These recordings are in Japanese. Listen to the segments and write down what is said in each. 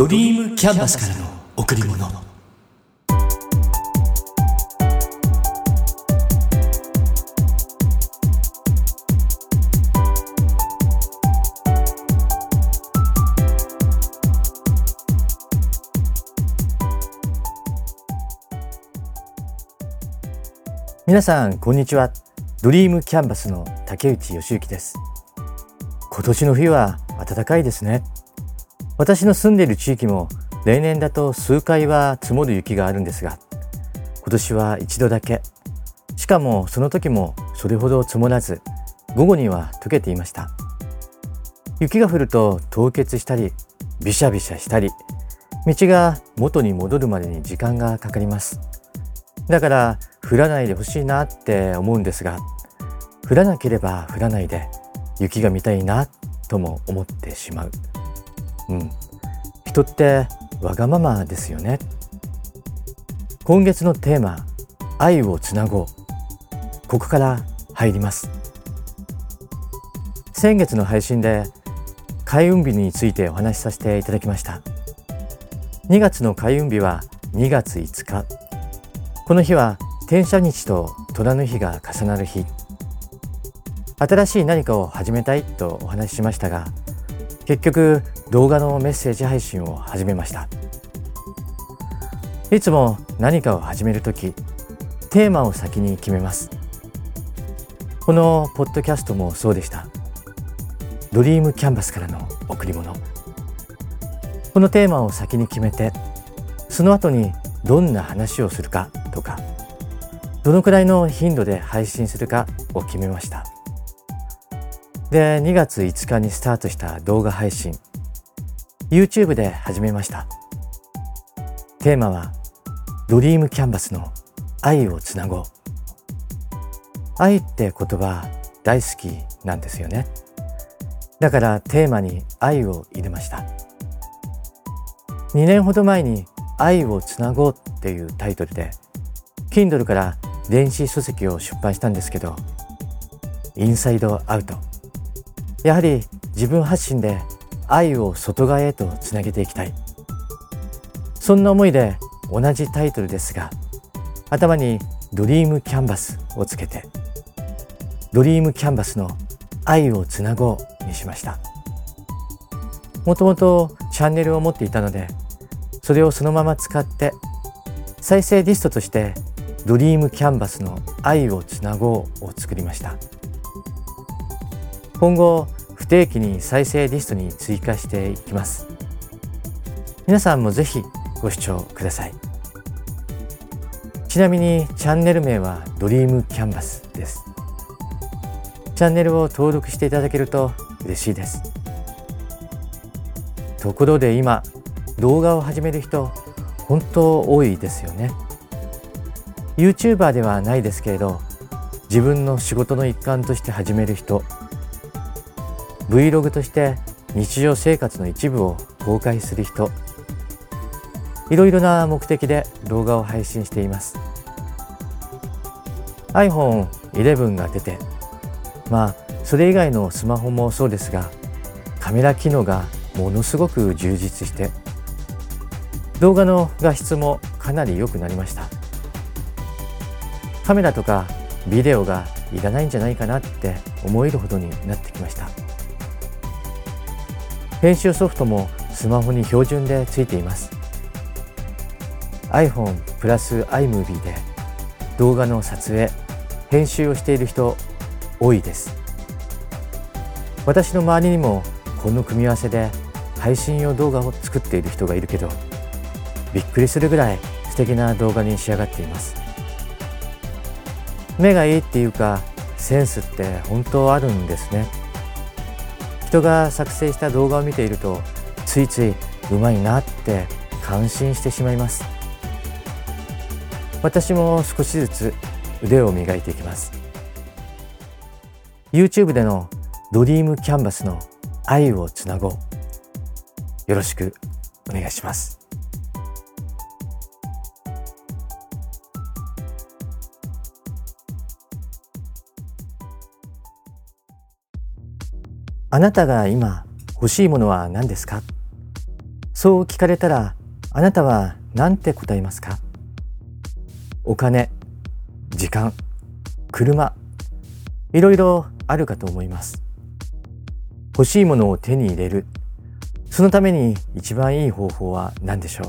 ドリームキャンバスからの贈り物。皆さんこんにちは。ドリームキャンバスの竹内義之です。今年の冬は暖かいですね。私の住んでいる地域も例年だと数回は積もる雪があるんですが今年は一度だけ。しかもその時もそれほど積もらず午後には溶けていました。雪が降ると凍結したりびしゃびしゃしたり道が元に戻るまでに時間がかかります。だから降らないでほしいなって思うんですが降らなければ降らないで雪が見たいなとも思ってしまう。うん。人ってわがままですよね。今月のテーマ愛をつなごう。ここから入ります。先月の配信で開運日についてお話しさせていただきました。2月の開運日は2月5日。この日は天赦日と虎の日が重なる日。新しい何かを始めたいとお話ししましたが結局動画のメッセージ配信を始めました。いつも何かを始めるときテーマを先に決めます。このポッドキャストもそうでした。ドリームキャンバスからの贈り物。このテーマを先に決めてその後にどんな話をするかとかどのくらいの頻度で配信するかを決めました。で2月5日にスタートした動画配信。YouTube で始めました。テーマはドリームキャンバスの愛をつなごう。愛って言葉大好きなんですよね。だからテーマに愛を入れました。2年ほど前に愛をつなごうっていうタイトルで Kindle から電子書籍を出版したんですけどインサイドアウト。やはり自分発信で愛を外側へとつなげていきたい。そんな思いで同じタイトルですが頭にドリームキャンバスをつけてドリームキャンバスの愛をつなごうにしました。もともとチャンネルを持っていたのでそれをそのまま使って再生リストとしてドリームキャンバスの愛をつなごうを作りました。今後定期に再生リストに追加していきます。皆さんもぜひご視聴ください。ちなみにチャンネル名はドリームキャンバスです。チャンネルを登録していただけると嬉しいです。ところで今動画を始める人本当多いですよね。YouTuber ではないですけれど自分の仕事の一環として始める人 Vlog として日常生活の一部を公開する人。いろいろな目的で動画を配信しています。iPhone11 が出てまあそれ以外のスマホもそうですがカメラ機能がものすごく充実して動画の画質もかなり良くなりました。カメラとかビデオがいらないんじゃないかなって思えるほどになってきました。編集ソフトもスマホに標準でついています。iPhone プラス iMovie で動画の撮影編集をしている人多いです。私の周りにもこの組み合わせで配信用動画を作っている人がいるけどびっくりするぐらい素敵な動画に仕上がっています。目がいいっていうかセンスって本当あるんですね。人が作成した動画を見ているとついついうまいなって感心してしまいます。私も少しずつ腕を磨いていきます。YouTube でのドリームキャンバスの愛をつなごう。よろしくお願いします。あなたが今欲しいものは何ですか？そう聞かれたらあなたは何て答えますか？お金時間車いろいろあるかと思います。欲しいものを手に入れる。そのために一番いい方法は何でしょ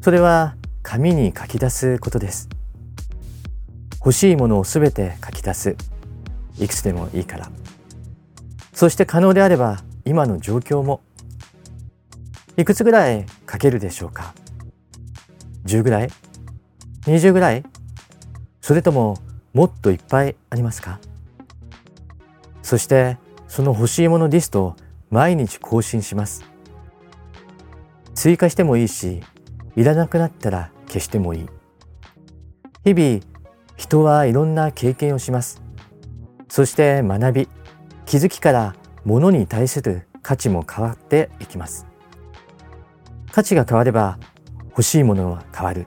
う？それは紙に書き出すことです。欲しいものをすべて書き出す。いくつでもいいから。そして可能であれば今の状況もいくつぐらい書けるでしょうか？10ぐらい？20ぐらい？それとももっといっぱいありますか？そしてその欲しいものリストを毎日更新します。追加してもいいしいらなくなったら消してもいい。日々人はいろんな経験をします。そして学び気づきから物に対する価値も変わっていきます。価値が変われば欲しいものは変わる。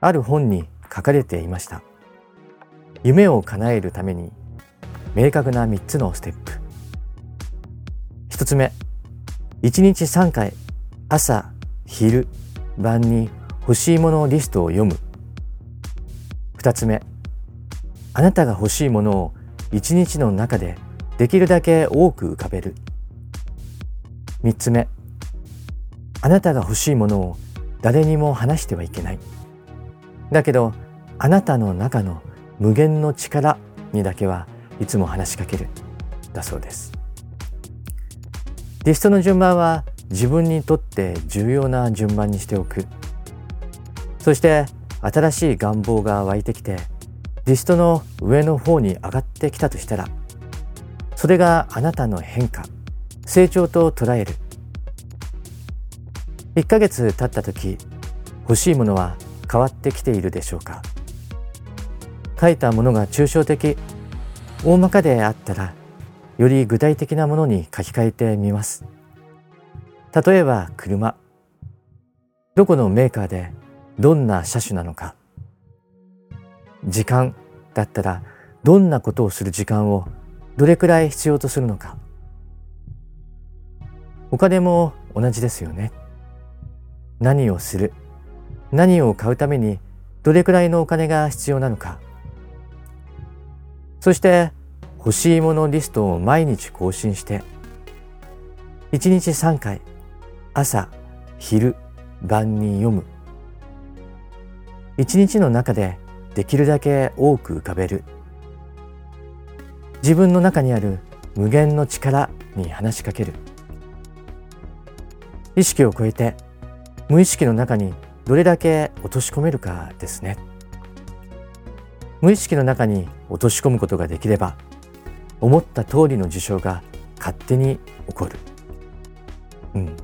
ある本に書かれていました。夢を叶えるために明確な3つのステップ。1つ目1日3回朝昼晩に欲しいものリストを読む。2つ目あなたが欲しいものを1日の中でできるだけ多く浮かべる。3つ目。あなたが欲しいものを誰にも話してはいけない。だけどあなたの中の無限の力にだけはいつも話しかける。だそうです。リストの順番は自分にとって重要な順番にしておく。そして新しい願望が湧いてきてリストの上の方に上がってきたとしたらそれがあなたの変化成長と捉える。1ヶ月経った時欲しいものは変わってきているでしょうか。書いたものが抽象的大まかであったらより具体的なものに書き換えてみます。例えば車。どこのメーカーでどんな車種なのか。時間だったらどんなことをする時間をどれくらい必要とするのか。お金も同じですよね。何をする何を買うためにどれくらいのお金が必要なのか。そして欲しいものリストを毎日更新して1日3回朝昼晩に読む。1日の中でできるだけ多く浮かべる。自分の中にある無限の力に話しかける。意識を超えて無意識の中にどれだけ落とし込めるかですね。無意識の中に落とし込むことができれば思った通りの事象が勝手に起こる、うん、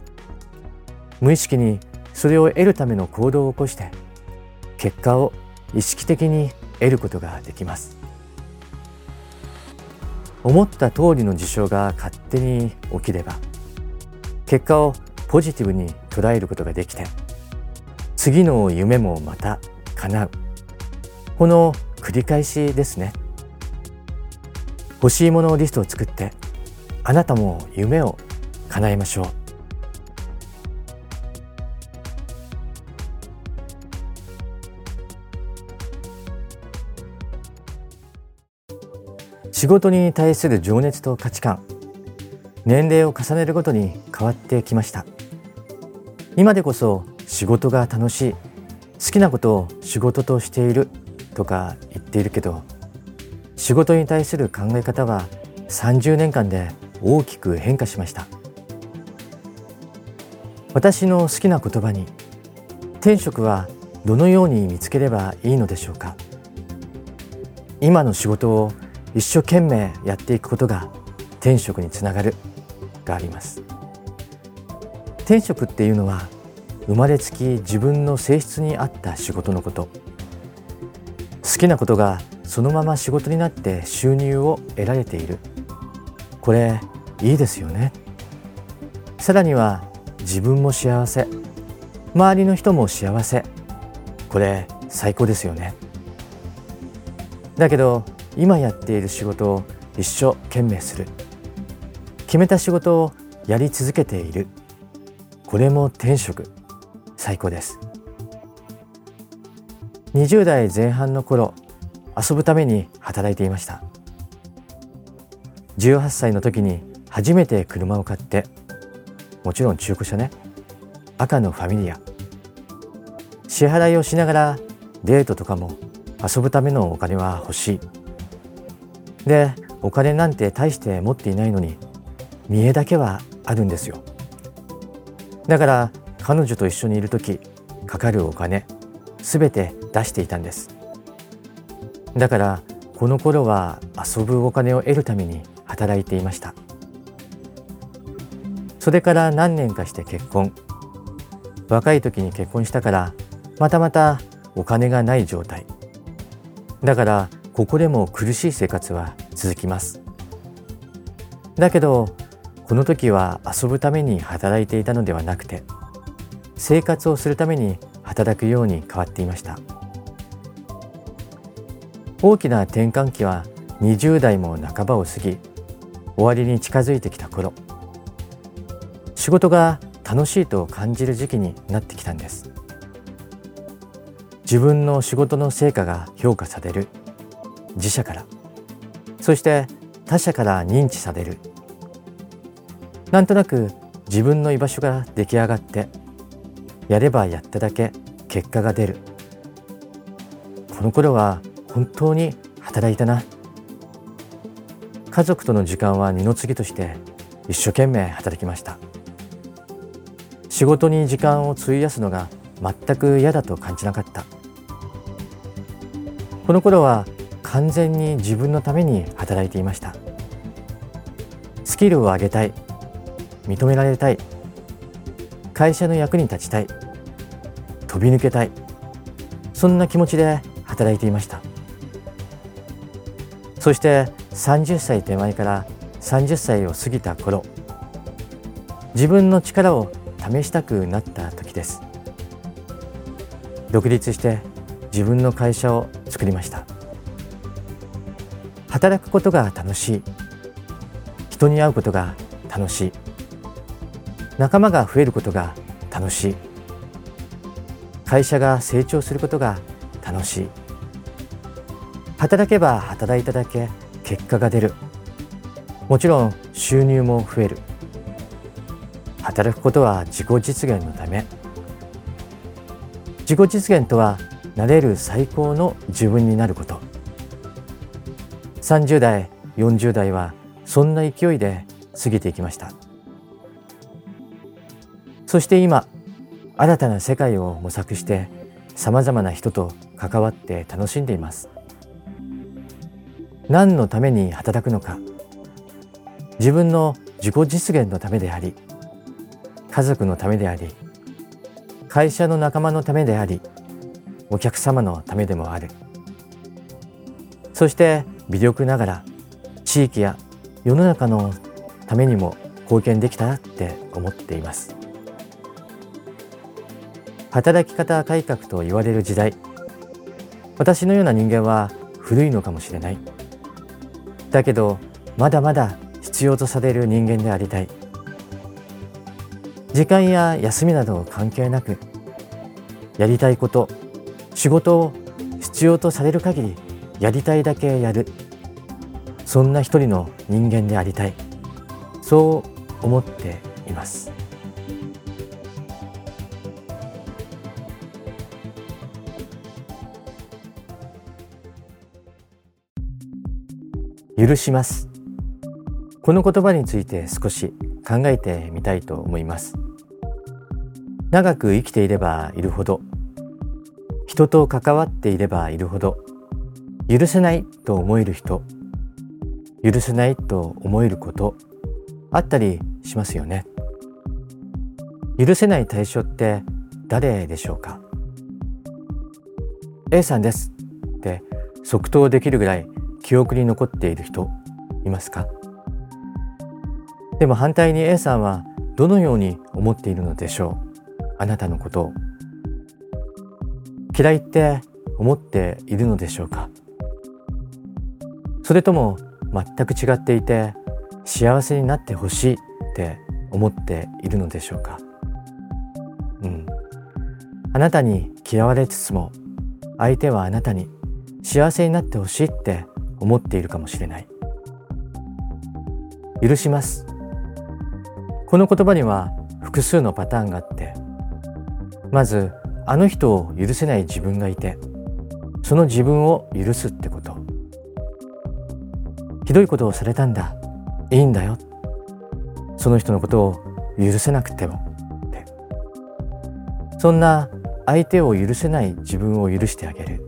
無意識にそれを得るための行動を起こして結果を意識的に得ることができます。思った通りの事象が勝手に起きれば結果をポジティブに捉えることができて次の夢もまた叶う。この繰り返しですね。欲しいものリストを作ってあなたも夢を叶えましょう。仕事に対する情熱と価値観。年齢を重ねるごとに変わってきました。今でこそ仕事が楽しい好きなことを仕事としているとか言っているけど仕事に対する考え方は30年間で大きく変化しました。私の好きな言葉に天職はどのように見つければいいのでしょうか。今の仕事を一生懸命やっていくことが天職につながるがあります。天職っていうのは生まれつき自分の性質に合った仕事のこと。好きなことがそのまま仕事になって収入を得られている。これいいですよね。さらには自分も幸せ。周りの人も幸せ。これ最高ですよね。だけど今やっている仕事を一生懸命する。決めた仕事をやり続けている。これも天職。最高です。20代前半の頃遊ぶために働いていました。18歳の時に初めて車を買ってもちろん中古車ね。赤のファミリア。支払いをしながらデートとかも遊ぶためのお金は欲しい。でお金なんて大して持っていないのに見栄だけはあるんですよ。だから彼女と一緒にいる時かかるお金すべて出していたんです。だからこの頃は遊ぶお金を得るために働いていました。それから何年かして結婚。若い時に結婚したからまたまたお金がない状態。だからここでも苦しい生活は続きます。だけどこの時は遊ぶために働いていたのではなくて生活をするために働くように変わっていました。大きな転換期は20代も半ばを過ぎ終わりに近づいてきた頃。仕事が楽しいと感じる時期になってきたんです。自分の仕事の成果が評価される。自社から。そして他者から認知される。なんとなく自分の居場所が出来上がってやればやっただけ結果が出る。この頃は本当に働いたな。家族との時間は二の次として一生懸命働きました。仕事に時間を費やすのが全く嫌だと感じなかった。この頃は完全に自分のために働いていました。スキルを上げたい。認められたい。会社の役に立ちたい。飛び抜けたい。そんな気持ちで働いていました。そして30歳手前から30歳を過ぎた頃自分の力を試したくなった時です。独立して自分の会社を作りました。働くことが楽しい。人に会うことが楽しい。仲間が増えることが楽しい。会社が成長することが楽しい。働けば働いただけ結果が出る。もちろん収入も増える。働くことは自己実現のため。自己実現とはなれる最高の自分になること。30代40代はそんな勢いで過ぎていきました。そして今新たな世界を模索してさまざまな人と関わって楽しんでいます。何のために働くのか。自分の自己実現のためであり家族のためであり会社の仲間のためでありお客様のためでもある。そして微力ながら地域や世の中のためにも貢献できたらって思っています。働き方改革と言われる時代私のような人間は古いのかもしれない。だけどまだまだ必要とされる人間でありたい。時間や休みなど関係なくやりたいこと仕事を必要とされる限りやりたいだけやる。そんな一人の人間でありたい。そう思っています。許します。この言葉について少し考えてみたいと思います。長く生きていればいるほど人と関わっていればいるほど許せないと思える人許せないと思えることあったりしますよね。許せない対象って誰でしょうか？A さんです。って即答できるぐらい記憶に残っている人いますか？でも反対に A さんはどのように思っているのでしょう？あなたのことを。嫌いって思っているのでしょうか？それとも全く違っていて幸せになってほしいって思っているのでしょうか？うん。あなたに嫌われつつも相手はあなたに幸せになってほしいって思っているかもしれない。許します。この言葉には複数のパターンがあってまずあの人を許せない自分がいてその自分を許すってこと。どいことをされたんだ。いいんだよ。その人のことを許せなくても。って。そんな相手を許せない自分を許してあげる。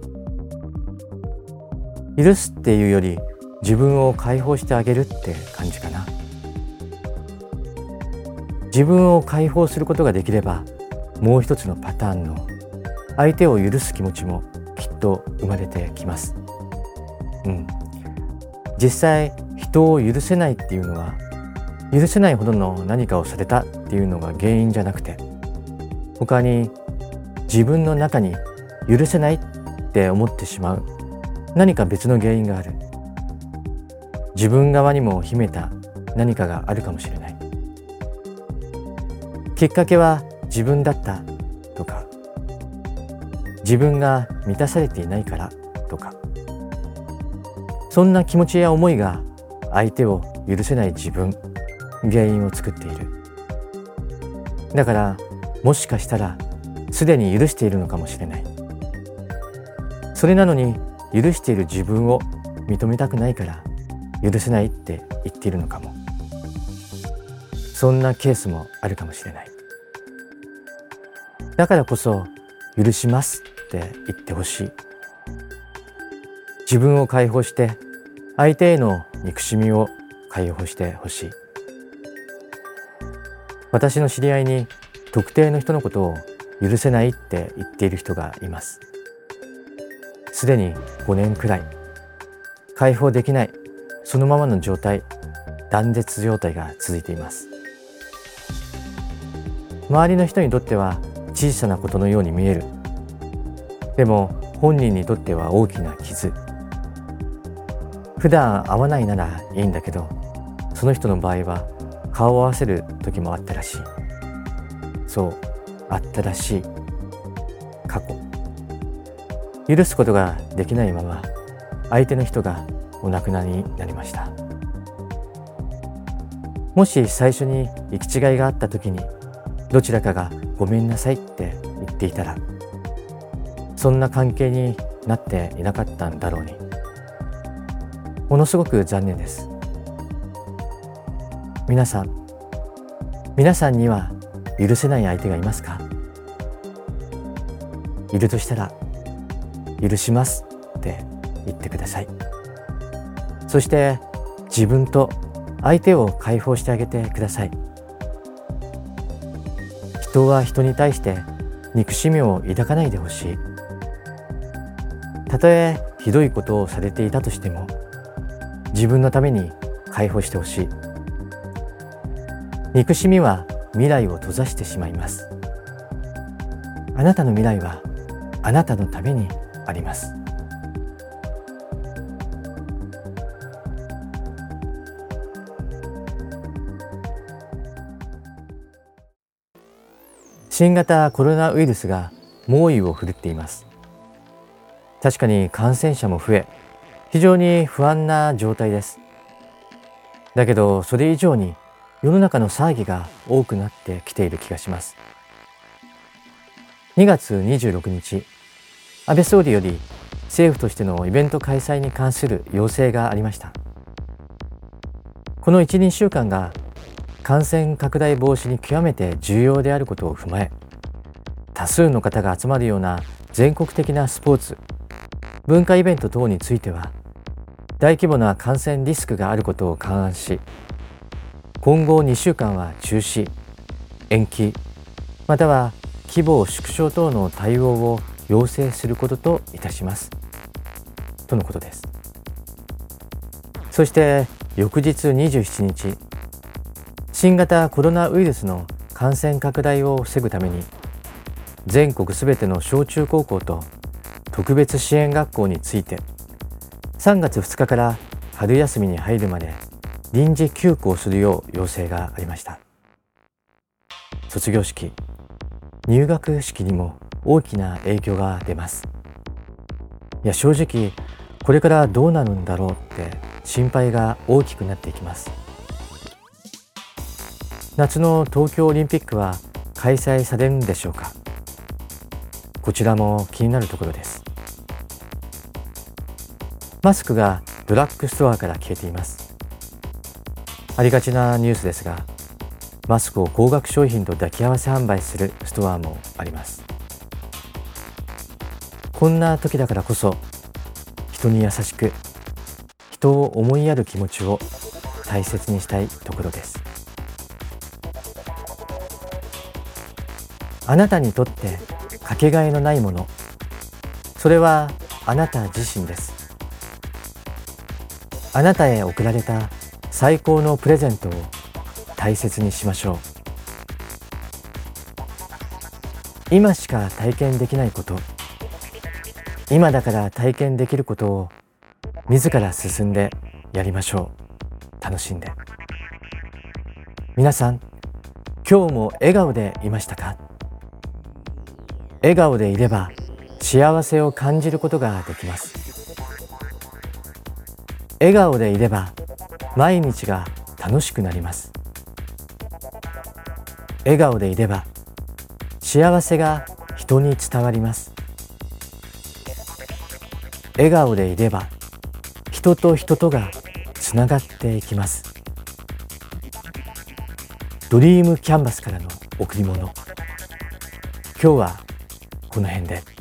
許すっていうより自分を解放してあげるって感じかな。自分を解放することができればもう一つのパターンの相手を許す気持ちもきっと生まれてきます。うん。実際人を許せないっていうのは許せないほどの何かをされたっていうのが原因じゃなくて他に自分の中に許せないって思ってしまう何か別の原因がある。自分側にも秘めた何かがあるかもしれない。きっかけは自分だったとか自分が満たされていないから。そんな気持ちや思いが相手を許せない自分原因を作っている。だからもしかしたらすでに許しているのかもしれない。それなのに許している自分を認めたくないから許せないって言っているのかも。そんなケースもあるかもしれない。だからこそ許しますって言ってほしい。自分を解放して相手への憎しみを解放してほしい。私の知り合いに特定の人のことを許せないって言っている人がいます。すでに5年くらい解放できないそのままの状態断絶状態が続いています。周りの人にとっては小さなことのように見える。でも本人にとっては大きな傷。普段会わないならいいんだけどその人の場合は顔を合わせる時もあったらしい。そうあったらしい。過去。許すことができないまま相手の人がお亡くなりになりました。もし最初に行き違いがあった時にどちらかがごめんなさいって言っていたらそんな関係になっていなかったんだろうに。ものすごく残念です。皆さん皆さんには許せない相手がいますか？いるとしたら許しますって言ってください。そして自分と相手を解放してあげてください。人は人に対して憎しみを抱かないでほしい。たとえひどいことをされていたとしても自分のために解放してほしい。憎しみは未来を閉ざしてしまいます。あなたの未来はあなたのためにあります。新型コロナウイルスが猛威を振るっています。確かに感染者も増え非常に不安な状態です。だけどそれ以上に世の中の騒ぎが多くなってきている気がします。2月26日安倍総理より政府としてのイベント開催に関する要請がありました。この12週間が感染拡大防止に極めて重要であることを踏まえ多数の方が集まるような全国的なスポーツ文化イベント等については大規模な感染リスクがあることを勘案し今後2週間は中止延期または規模縮小等の対応を要請することといたします。とのことです。そして翌日27日新型コロナウイルスの感染拡大を防ぐために全国すべての小中高校と特別支援学校について3月2日から春休みに入るまで臨時休校するよう要請がありました。卒業式入学式にも大きな影響が出ます。いや正直これからどうなるんだろうって心配が大きくなっていきます。夏の東京オリンピックは開催されるんでしょうか。こちらも気になるところです。マスクがドラッグストアから消えています。ありがちなニュースですがマスクを高額商品と抱き合わせ販売するストアもあります。こんな時だからこそ人に優しく人を思いやる気持ちを大切にしたいところです。あなたにとってかけがえのないもの。それはあなた自身です。あなたへ贈られた最高のプレゼントを大切にしましょう。今しか体験できないこと。今だから体験できることを自ら進んでやりましょう。楽しんで。皆さん今日も笑顔でいましたか？笑顔でいれば幸せを感じることができます。笑顔でいれば毎日が楽しくなります。笑顔でいれば幸せが人に伝わります。笑顔でいれば人と人とがつながっていきます。ドリームキャンバスからの贈り物。今日はこの辺で。